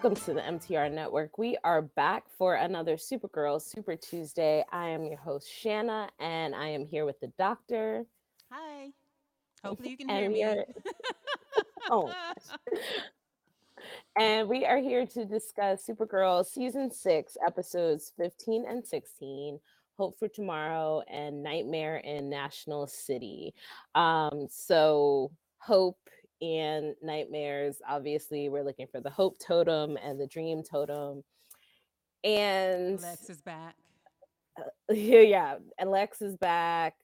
Welcome to the MTR Network. We are back for another Supergirl Super Tuesday. I am your host, Shanna, and I am here with the doctor. Hi. Hopefully you can hear me. Are... oh. and we are here to discuss Supergirl season six, episodes 15 and 16. Hope for Tomorrow and Nightmare in National City. Um, so Hope and nightmares. Obviously, we're looking for the hope totem and the dream totem. And Lex is back. Uh, yeah, and Lex is back.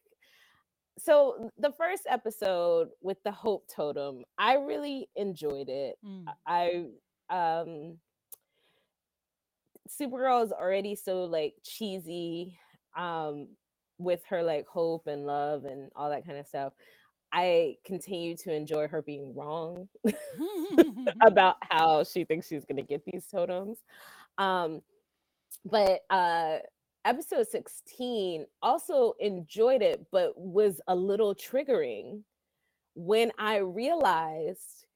So the first episode with the hope totem, I really enjoyed it. Mm. I um Supergirl is already so like cheesy um with her like hope and love and all that kind of stuff. I continue to enjoy her being wrong about how she thinks she's going to get these totems. Um, but uh, episode 16 also enjoyed it, but was a little triggering when I realized,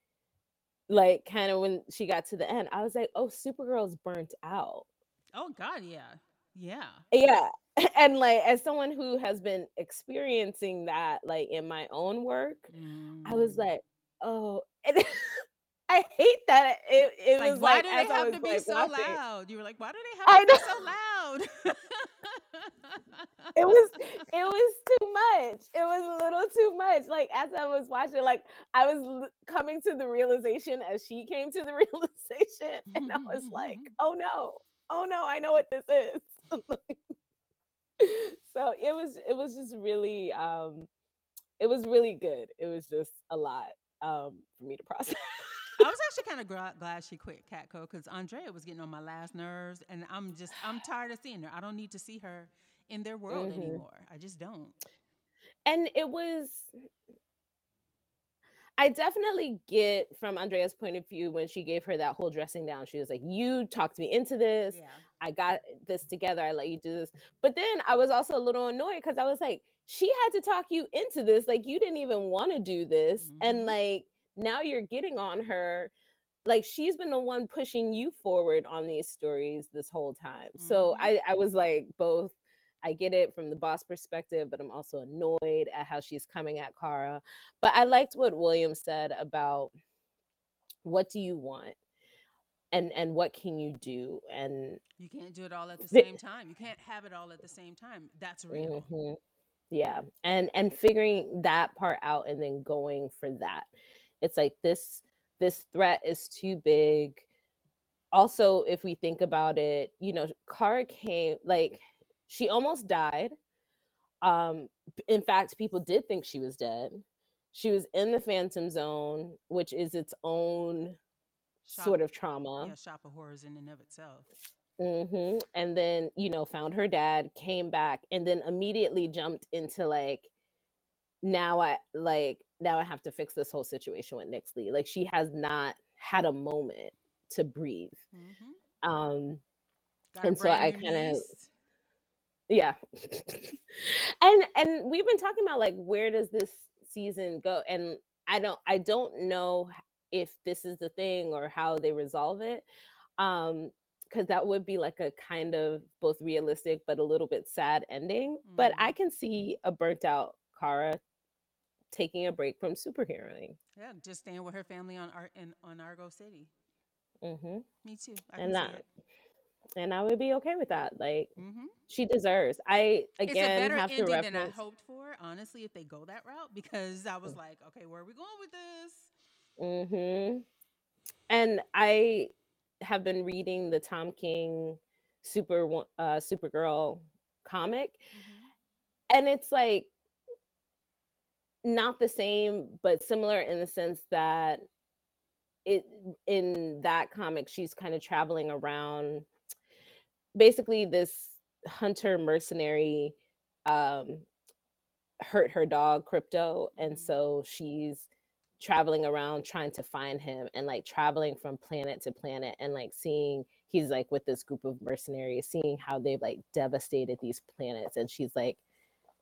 like, kind of when she got to the end, I was like, oh, Supergirl's burnt out. Oh, God, yeah. Yeah. Yeah. and like as someone who has been experiencing that like in my own work mm. i was mm. like oh i hate that it, it was like, was why like do they have to be like, so watching. loud? You were like why do they have to be so loud? It was it was too much. It was a little too much. Like as i was watching like i was coming to the realization as she came to the realization and i was like oh no. Oh no. I know what this is so it was it was just really um it was really good. It was just a lot um for me to process. I was actually kind of glad she quit CatCo because Andrea was getting on my last nerves, and I'm just I'm tired of seeing her. I don't need to see her in their world mm-hmm. anymore. I just don't. And it was I definitely get from Andrea's point of view when she gave her that whole dressing down. She was like, You talked me into this. Yeah. I got this together. I let you do this. But then I was also a little annoyed because I was like, She had to talk you into this. Like, you didn't even want to do this. Mm-hmm. And like, now you're getting on her. Like, she's been the one pushing you forward on these stories this whole time. Mm-hmm. So I, I was like, both I get it from the boss perspective, but I'm also annoyed at how she's coming at Kara. But I liked what William said about what do you want? And and what can you do? And you can't do it all at the same time. You can't have it all at the same time. That's real. Mm-hmm. Yeah. And and figuring that part out and then going for that. It's like this this threat is too big. Also, if we think about it, you know, Kara came like she almost died. Um, in fact, people did think she was dead. She was in the phantom zone, which is its own shop, sort of trauma. Yeah, shop of horrors in and of itself. Mm-hmm. And then, you know, found her dad, came back, and then immediately jumped into like, now I like, now I have to fix this whole situation with Nyxly. Like, she has not had a moment to breathe. Mm-hmm. Um, Got and so I kind of yeah and and we've been talking about like where does this season go and i don't i don't know if this is the thing or how they resolve it um because that would be like a kind of both realistic but a little bit sad ending mm-hmm. but i can see a burnt out kara taking a break from superheroing yeah just staying with her family on art in on argo city mm-hmm. me too I and that and I would be okay with that. Like mm-hmm. she deserves. I again have to reference. than I hoped for, honestly, if they go that route, because I was mm. like, okay, where are we going with this? Hmm And I have been reading the Tom King Super uh, Supergirl comic, mm-hmm. and it's like not the same, but similar in the sense that it in that comic she's kind of traveling around basically this hunter mercenary um hurt her dog Krypto and mm-hmm. so she's traveling around trying to find him and like traveling from planet to planet and like seeing he's like with this group of mercenaries seeing how they've like devastated these planets and she's like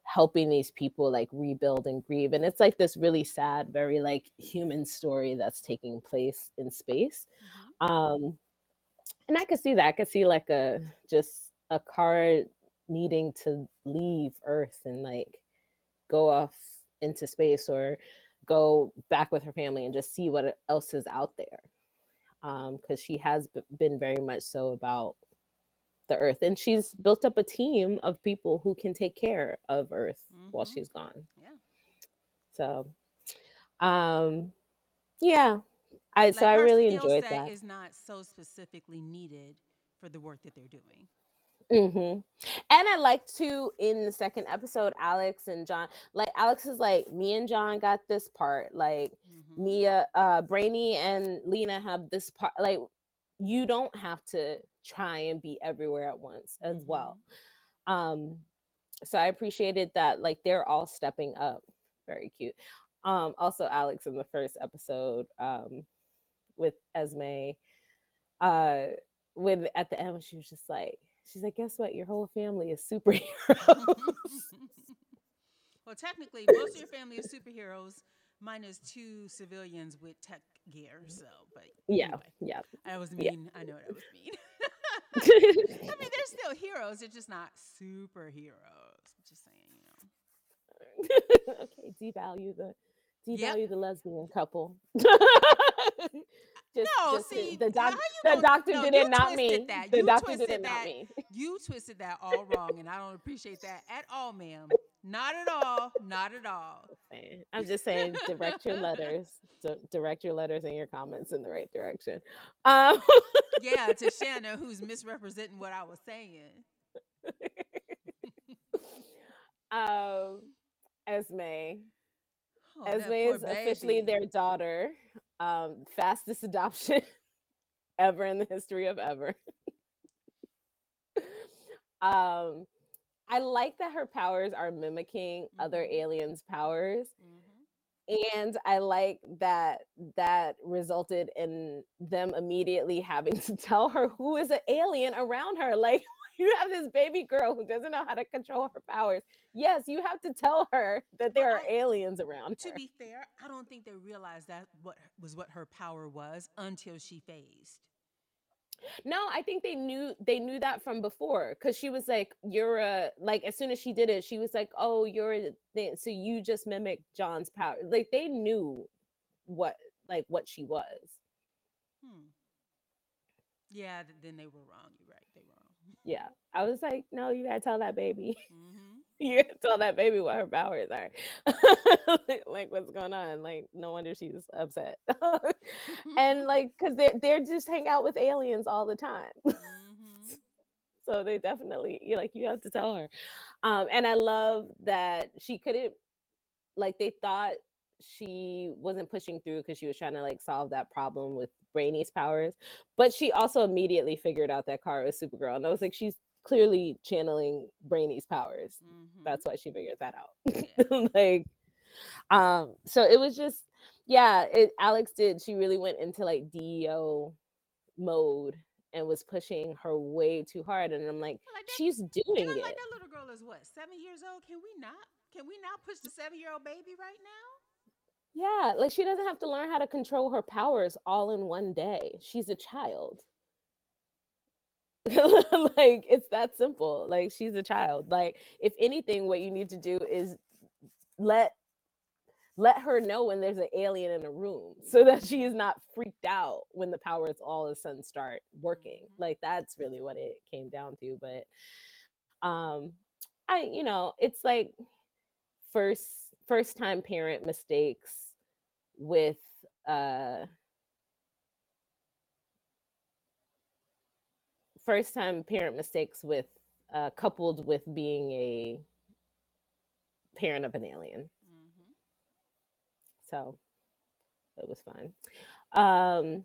helping these people like rebuild and grieve and it's like this really sad very like human story that's taking place in space mm-hmm. um And I could see that. I could see like a just a car needing to leave Earth and like go off into space or go back with her family and just see what else is out there. Um, because she has been very much so about the earth and she's built up a team of people who can take care of earth mm-hmm. while she's gone. Yeah. So um yeah. I like so i really enjoyed that. is not so specifically needed for the work that they're doing Mm-hmm. And I like to in the second episode, Alex and J'onn, like Alex is like, me and J'onn got this part. Like mm-hmm. Nia, uh, Brainy and Lena have this part. Like you don't have to try and be everywhere at once as mm-hmm. well. Um, so I appreciated that, like they're all stepping up. Very cute. Um, also Alex in the first episode, um, with Esme, uh, with at the end when she was just like She's like, guess what? Your whole family is superheroes. well, technically, most of your family is superheroes, minus two civilians with tech gear. Mm. So, but yeah, anyway, yeah, I was mean. Yeah. I know that was mean. I mean, they're still heroes. They're just not superheroes. Just saying, you know. okay, devalue the devalue yep. the lesbian couple. Just, no, just see, the, doc- the doctor no, did it, not me. That. The you doctor did it, not me. You twisted that all wrong, and I don't appreciate that at all, ma'am. Not at all. Not at all. I'm just saying, direct your letters, direct your letters and your comments in the right direction. Um. yeah, to Shanna, who's misrepresenting what I was saying. um, Esme. Oh, Esme is baby. officially their daughter um, fastest adoption ever in the history of ever. um, I like that her powers are mimicking mm-hmm. other aliens' powers. Mm-hmm. And I like that that resulted in them immediately having to tell her who is an alien around her. Like, you have this baby girl who doesn't know how to control her powers. Yes, you have to tell her that there are aliens around. To be fair, I don't think they realized that what was what her power was until she phased. No, I think they knew they knew that from before because she was like, "You're a like." As soon as she did it, she was like, "Oh, you're a thing." So you just mimic J'onn's power. Like they knew what like what she was. Hmm. Yeah, then they were wrong. You're right. They were wrong. Yeah. I was like, no, you gotta tell that baby. Mm-hmm. you gotta tell that baby what her powers are. like, what's going on? Like, no wonder she's upset. and like, cause they're they're just hang out with aliens all the time. Mm-hmm. so they definitely you like you have to tell her. Um, and I love that she couldn't like they thought she wasn't pushing through because she was trying to like solve that problem with Brainy's powers, but she also immediately figured out that Kara was Supergirl, and I was like, she's clearly channeling Brainy's powers. Mm-hmm. That's why she figured that out. Yeah. like, um, so it was just, yeah, it, Alex did. She really went into like DEO mode and was pushing her way too hard, and I'm like, like that, she's doing it. Like that little girl is what seven years old. Can we not? Can we not push the seven year old baby right now? Yeah, like she doesn't have to learn how to control her powers all in one day. She's a child. like it's that simple. Like she's a child. Like if anything what you need to do is let let her know when there's an alien in a room so that she is not freaked out when the powers all of a sudden start working. Mm-hmm. Like that's really what it came down to, but um I you know, it's like first first time parent mistakes with uh first time parent mistakes with uh coupled with being a parent of an alien mm-hmm. so it was fun. um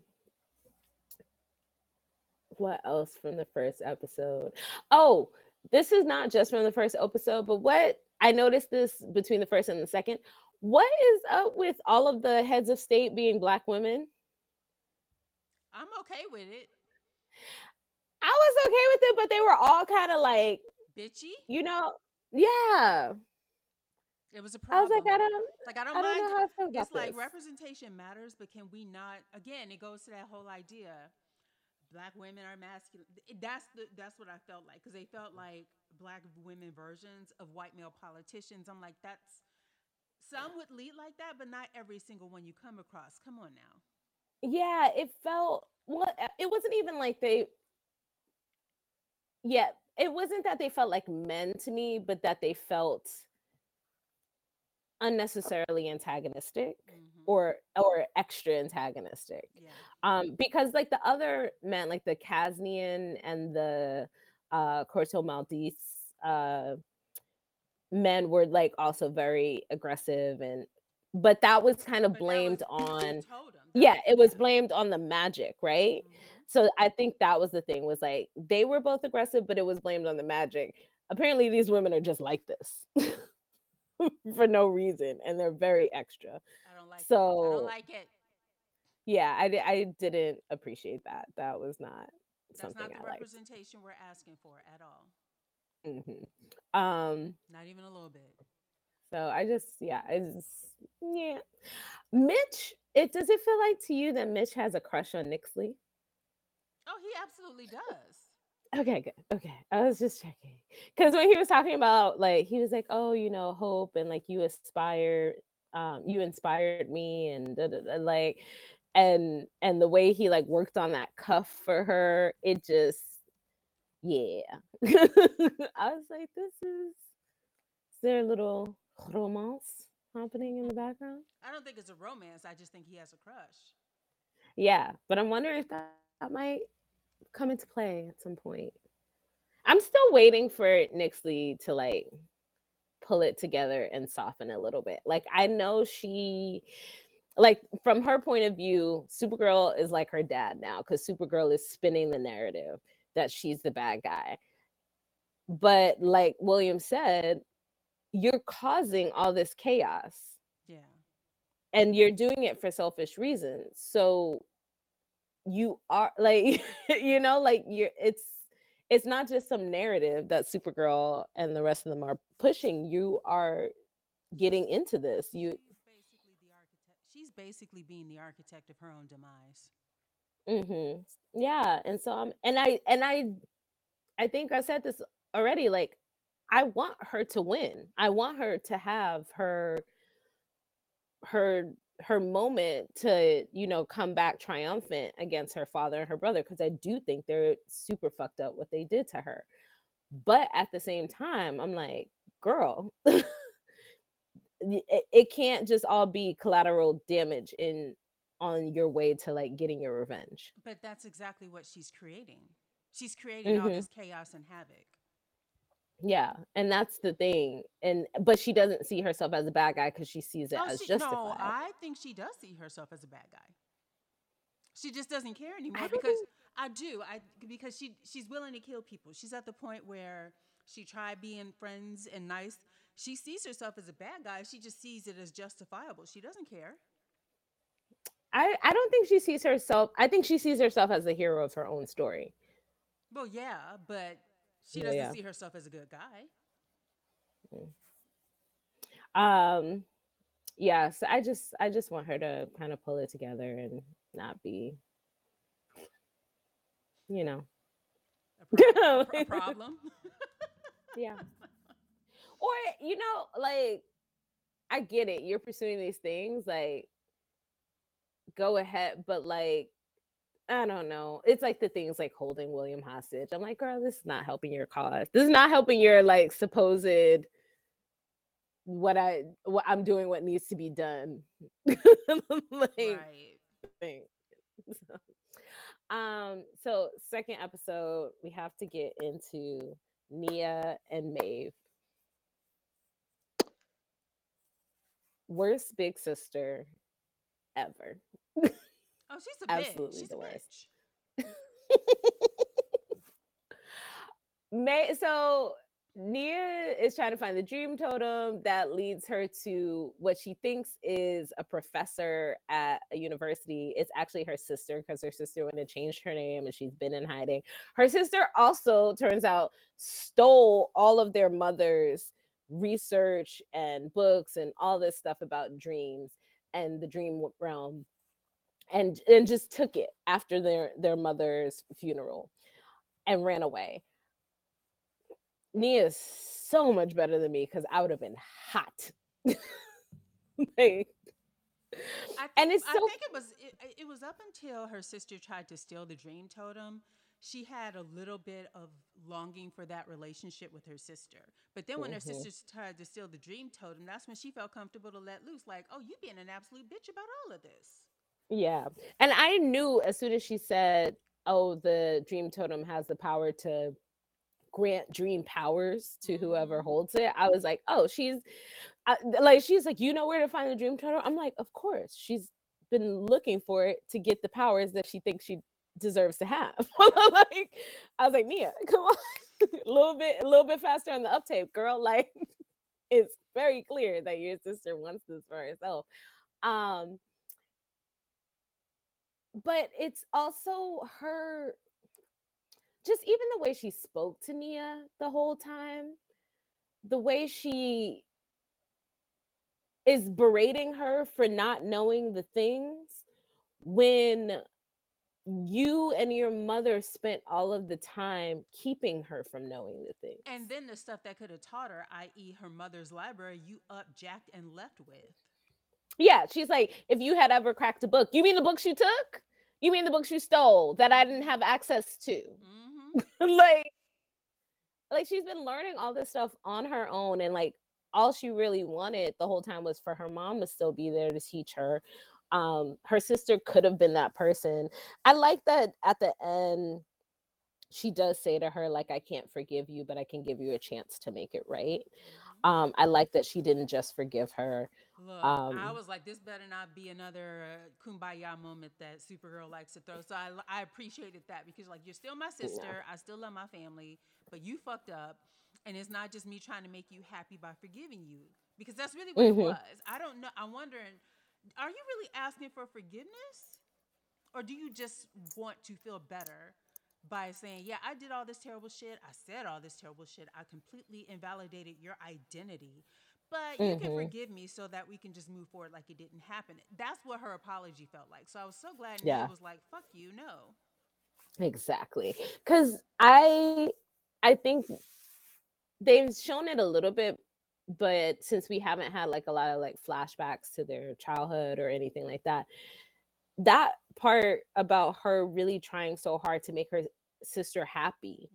what else from the first episode oh this is not just from the first episode but what i noticed this between the first and the second what is up with all of the heads of state being black women? I'm okay with it. I was okay with it, but they were all kind of like bitchy. You know, yeah. It was a problem. I was like, I don't like. I don't, I don't mind. Know how I feel it's this. like representation matters, but can we not? Again, it goes to that whole idea. black women are masculine. That's the that's what I felt like because they felt like black women versions of white male politicians. I'm like, that's some would lead like that, but not every single one you come across. Come on now. Yeah, it felt well, it wasn't even like they yeah, it wasn't that they felt like men to me, but that they felt unnecessarily antagonistic Mm-hmm. or or extra antagonistic. Yeah. Um, because like the other men, like the Kasnian and the uh Corto Maltese uh men were like also very aggressive and but that was kind of But blamed was- on you told 'em. yeah, it was blamed on the magic, right? Mhm. So I think that was the thing was like they were both aggressive, but it was blamed on the magic. Apparently, these women are just like this for no reason, and they're very extra. I don't like it. I So don't like it. yeah, I, I didn't appreciate that. That was not That's not the I liked. representation we're asking for at all. Hmm Um, Not even a little bit. so I just yeah, I just yeah. Mitch, it does it feel like to you that Mitch has a crush on Nyxly? Oh, he absolutely does. Okay, good. Okay. I was just checking. Because when he was talking about like he was like, oh, you know, hope and like you aspire, um, you inspired me and da, da, da, like and and the way he like worked on that cuff for her, it just yeah. I was like, this is is there a little romance happening in the background? I don't think it's a romance. I just think he has a crush. Yeah, but I'm wondering if that, that might come into play at some point. I'm still waiting for Nyxly to like pull it together and soften a little bit. Like I know she like from her point of view, Supergirl is like her dad now because Supergirl is spinning the narrative that she's the bad guy. But like William said, you're causing all this chaos Yeah. and you're doing it for selfish reasons so you are like you know like you're it's it's not just some narrative that supergirl and the rest of them are pushing you are getting into this you She's basically the architect. She's basically being the architect of her own demise. Hmm yeah and so i'm and i and i i think i said this already like i want her to win. I want her to have her her her moment to you know come back triumphant against her father and her brother because i do think they're super fucked up what they did to her. But at the same time i'm like girl it, it can't just all be collateral damage in on your way to like getting your revenge But that's exactly what she's creating. She's creating all Mhm. this chaos and havoc. yeah and that's the thing and but she doesn't see herself as a bad guy because she sees it Oh, as she- justified No, I think she does see herself as a bad guy. She just doesn't care anymore don't because think- I do. I because she she's willing to kill people. She's at the point where she tried being friends and nice. She sees herself as a bad guy. She just sees it as justifiable. She doesn't care. I, I don't think she sees herself i think she sees herself as the hero of her own story Well, yeah, but she doesn't yeah. see herself as a good guy. um yeah so i just i just want her to kind of pull it together and not be you know a pro- a problem. yeah or you know like i get it you're pursuing these things like go ahead but like i don't know it's like the things like holding william hostage i'm like girl this is not helping your cause this is not helping your like supposed what i what i'm doing what needs to be done like right. thing. So, um, so second episode, we have to get into Nia and Maeve. Worst big sister ever. Oh, she's a bitch. Absolutely She's the worst. bitch. May so Nia is trying to find the dream totem that leads her to what she thinks is a professor at a university. It's actually her sister because her sister went and changed her name and she's been in hiding. Her sister also turns out stole all of their mother's research and books and all this stuff about dreams and the dream realm and and just took it after their their mother's funeral and ran away. Nia is so much better than me because I would have been hot. like, I and it's I think it was it, it was up until her sister tried to steal the dream totem. She had a little bit of longing for that relationship with her sister. But then when her Mhm. sister tried to steal the dream totem, that's when she felt comfortable to let loose. Like, oh, you being an absolute bitch about all of this. Yeah. And I knew as soon as she said, Oh, the dream totem has the power to grant dream powers to whoever Mhm. holds it. I was like, Oh, she's I, like, she's like, You know where to find the dream totem? I'm like, Of course. She's been looking for it to get the powers that she thinks she deserves to have. like, I was like, Nia, come on. a little bit, a little bit faster on the uptake, girl. Like, it's very clear that your sister wants this for herself. Um, but it's also her just even the way she spoke to Nia the whole time, the way she is berating her for not knowing the things when you and your mother spent all of the time keeping her from knowing the things. And then the stuff that could have taught her, i.e., her mother's library, you up, jacked, and left with. Yeah, she's like, if you had ever cracked a book, you mean the books you took? You mean the books you stole that I didn't have access to? hmm like like she's been learning all this stuff on her own and like all she really wanted the whole time was for her mom to still be there to teach her um her sister could have been that person i like that at the end she does say to her like i can't forgive you but i can give you a chance to make it right um i like that she didn't just forgive her Look, I Um, was like, this better not be another uh, kumbaya moment that Supergirl likes to throw. So I, I appreciated that because, like, you're still my sister. I still love my family, but you fucked up. And it's not just me trying to make you happy by forgiving you because that's really what Mhm. it was. I don't know. I'm wondering, are you really asking for forgiveness? Or do you just want to feel better by saying, yeah, I did all this terrible shit. I said all this terrible shit. I completely invalidated your identity. But you can Mhm. forgive me so that we can just move forward like it didn't happen. That's what her apology felt like. So I was so glad Nia Yeah. was like, fuck you, no. exactly because i i think they've shown it a little bit but since we haven't had like a lot of like flashbacks to their childhood or anything like that that part about her really trying so hard to make her sister happy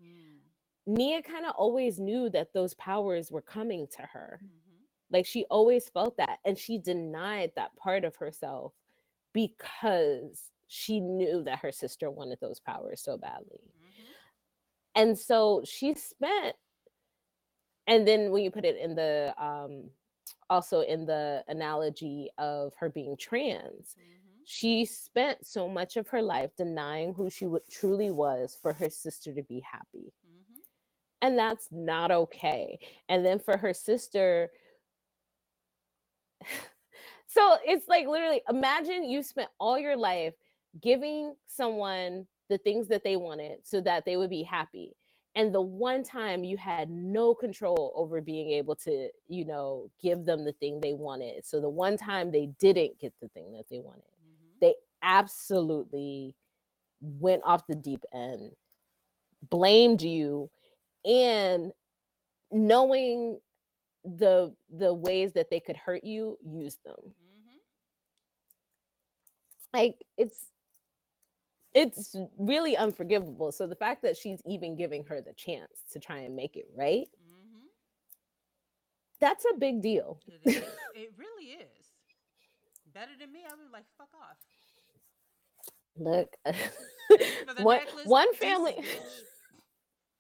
nia kind of always knew that those powers were coming to her Mhm. like she always felt that and she denied that part of herself because she knew that her sister wanted those powers so badly Mhm. and so she spent and then when you put it in the um also in the analogy of her being trans Mhm. She spent so much of her life denying who she w- truly was for her sister to be happy Mhm. and that's not okay and then for her sister so it's like literally imagine you spent all your life giving someone the things that they wanted so that they would be happy and the one time you had no control over being able to you know give them the thing they wanted so the one time they didn't get the thing that they wanted. They absolutely went off the deep end blamed you and knowing the the ways that they could hurt you use them Mhm. like it's it's really unforgivable so the fact that she's even giving her the chance to try and make it right Mhm. that's a big deal It it really is. Better than me, I would be like, fuck off. Look one, one family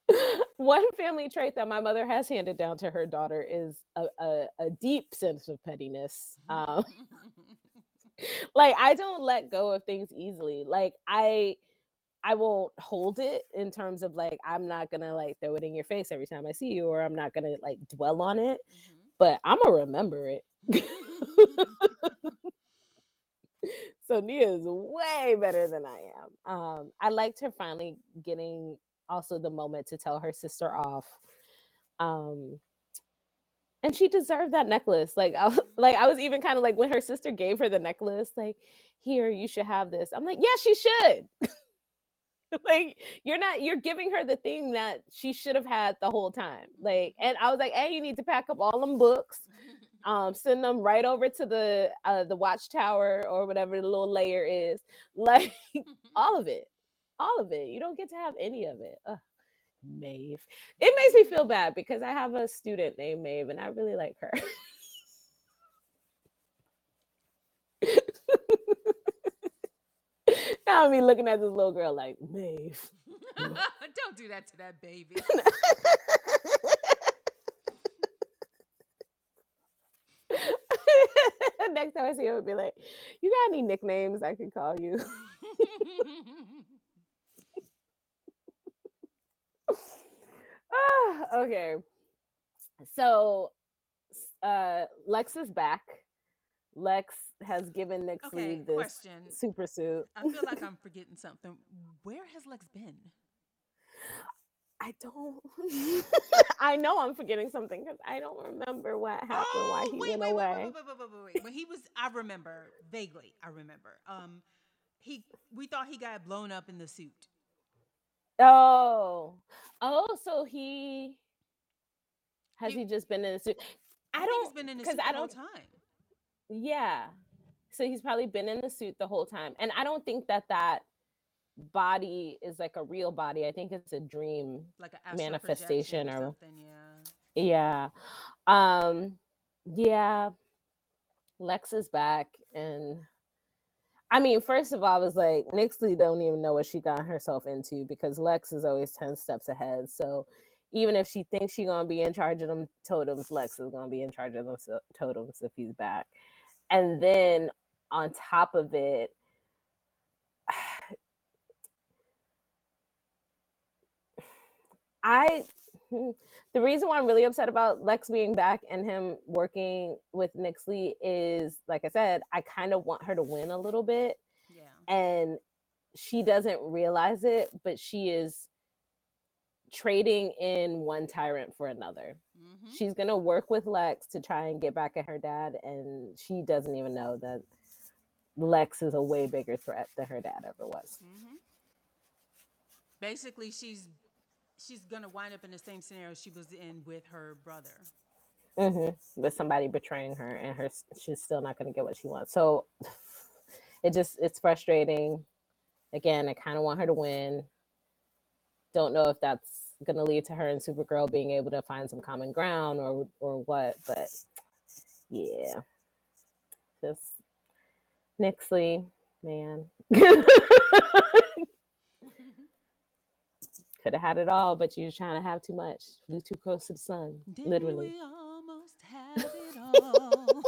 one family trait that my mother has handed down to her daughter is a, a, a deep sense of pettiness um like i don't let go of things easily like i i won't hold it in terms of like i'm not gonna like throw it in your face every time i see you or i'm not gonna like dwell on it but i'm gonna remember it. So nia is way better than i am um i liked her finally getting also the moment to tell her sister off um and she deserved that necklace. Like I was, like I was even kind of like when her sister gave her the necklace, like, here, you should have this. I'm like, yeah, she should. like you're not you're giving her the thing that she should have had the whole time. Like, and I was like, hey, you need to pack up all them books, um, send them right over to the uh the watchtower or whatever the little layer is. Like all of it. All of it. You don't get to have any of it. Ugh. Maeve. It makes me feel bad because I have a student named Maeve and I really like her. now I'm looking at this little girl like Maeve. Don't do that to that baby. Next time I see her, I'll be like, "You got any nicknames I can call you?" Ah, okay. So uh Lex is back. Lex has given Nick okay, this question. super suit. I feel like I'm forgetting something. Where has Lex been? I don't I know I'm forgetting something because I don't remember what happened, why Oh, he wait, went wait, wait, away. wait, wait, wait, wait, wait, wait. When he was, I remember vaguely. I remember. Um, he, we thought he got blown up in the suit. Oh. Oh, so he has He- he just been in the suit? I, think don't he's been in the suit I the whole don't- time. Yeah. So he's probably been in the suit the whole time. And I don't think that that body is like a real body. I think it's a dream. Like astral manifestation or- something. Yeah. Yeah. Um yeah. Lex is back and I mean, first of all, I was like, Nyxly don't even know what she got herself into because Lex is always 10 steps ahead. So even if she thinks she's gonna be in charge of them totems, Lex is gonna be in charge of those so- totems if he's back. And then on top of it, I hmm, the reason why I'm really upset about Lex being back and him working with Nyxly is like I said, I kind of want her to win a little bit Yeah. and she doesn't realize it, but she is trading in one tyrant for another. hmm She's going to work with Lex to try and get back at her dad and she doesn't even know that Lex is a way bigger threat than her dad ever was. hmm Basically, she's she's gonna wind up in the same scenario she was in with her brother. hmm With somebody betraying her and her she's still not to get what she wants. So it just it's frustrating. Again, I kind of want her to win. Don't know if that's to lead to her and Supergirl being able to find some common ground or or what, but yeah. Just Nyxly, man. Could have had it all, but you're trying to have too much. Flew too close to the sun, Didn't literally. we almost have it all?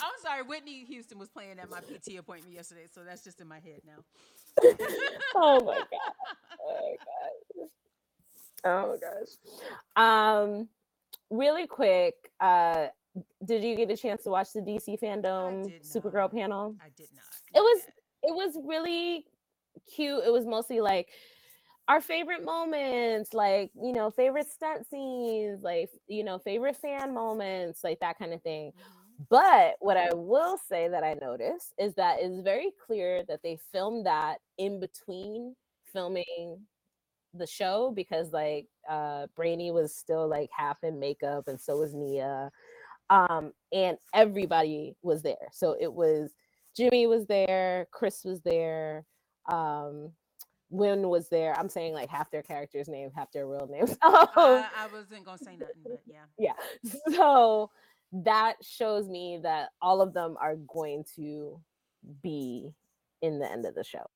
I'm sorry, Whitney Houston was playing at my PT appointment yesterday, so that's just in my head now. oh my god. Oh my gosh. Oh my gosh. Um really quick, uh did you get a chance to watch the DC FanDome Supergirl panel? I did not. It was yet. it was really cute. It was mostly like our favorite moments, like, you know, favorite stunt scenes, like, you know, favorite fan moments, like that kind of thing. Mhm. But what I will say that I noticed is that it's very clear that they filmed that in between filming the show because like uh Brainy was still like half in makeup and so was Nia. Um and everybody was there. So it was Jimmy was there, Chris was there, um Winn was there. I'm saying like half their characters' names, half their real names. Um, I, I wasn't gonna say nothing, but yeah. yeah so that shows me that all of them are going to be in the end of the show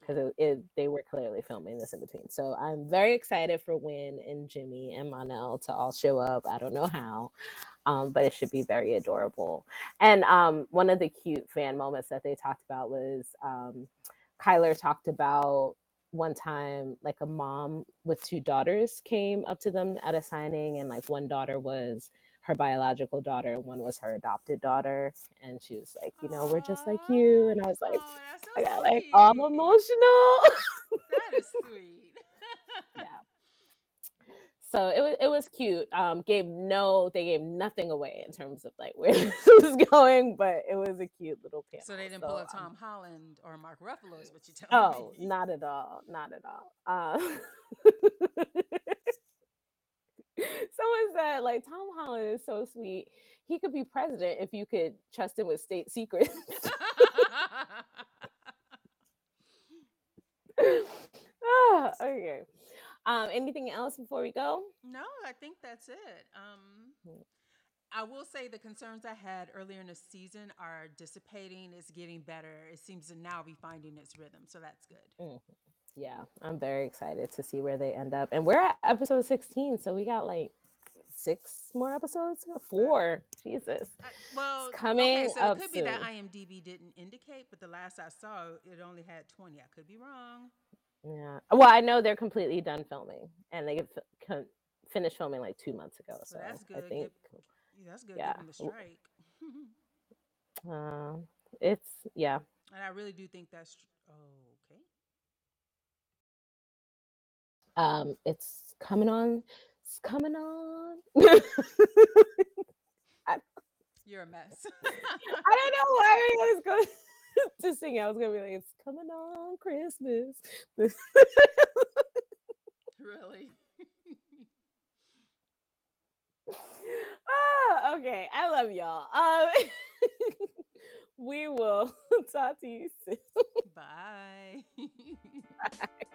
because it, it, they were clearly filming this in between so i'm very excited for Winn and jimmy and Mon-El to all show up i don't know how um, but it should be very adorable and um, one of the cute fan moments that they talked about was um, Chyler talked about one time like a mom with two daughters came up to them at a signing and like one daughter was her biological daughter and one was her adopted daughter and she was like you know we're just like you and i was like so i got like all sweet. emotional That is sweet. yeah so it was it was cute. Um, gave no, they gave nothing away in terms of like where this was going, but it was a cute little panel. So they didn't So, pull a um, Tom Holland or Mark Ruffalo, is what you're telling Oh, me. not at all. Not at all. Uh, someone said, like, Tom Holland is so sweet. He could be president if you could trust him with state secrets. ah, okay. Um, anything else before we go? no, I think that's it. Um, Mm. I will say the concerns I had earlier in the season are dissipating. It's getting better. It seems to now be finding its rhythm, so that's good. Yeah, I'm very excited to see where they end up. And we're at episode 16, so we got like six more episodes. Four. Jesus. I, well, coming okay, so it could be that. IMDb didn't indicate, but the last I saw, it only had 20. I could be wrong. Yeah. Well, I know they're completely done filming, and they f- finished filming like two months ago. So that's I good. think Yeah, that's good Yeah. given the strike. uh, it's yeah. and I really do think that's tr- okay. Um, it's coming on. It's coming on. You're a mess. I don't know why I was going to sing. I was gonna be like, "It's coming on Christmas." really. ah, okay. I love y'all. Um, we will talk to you soon. Bye. Bye.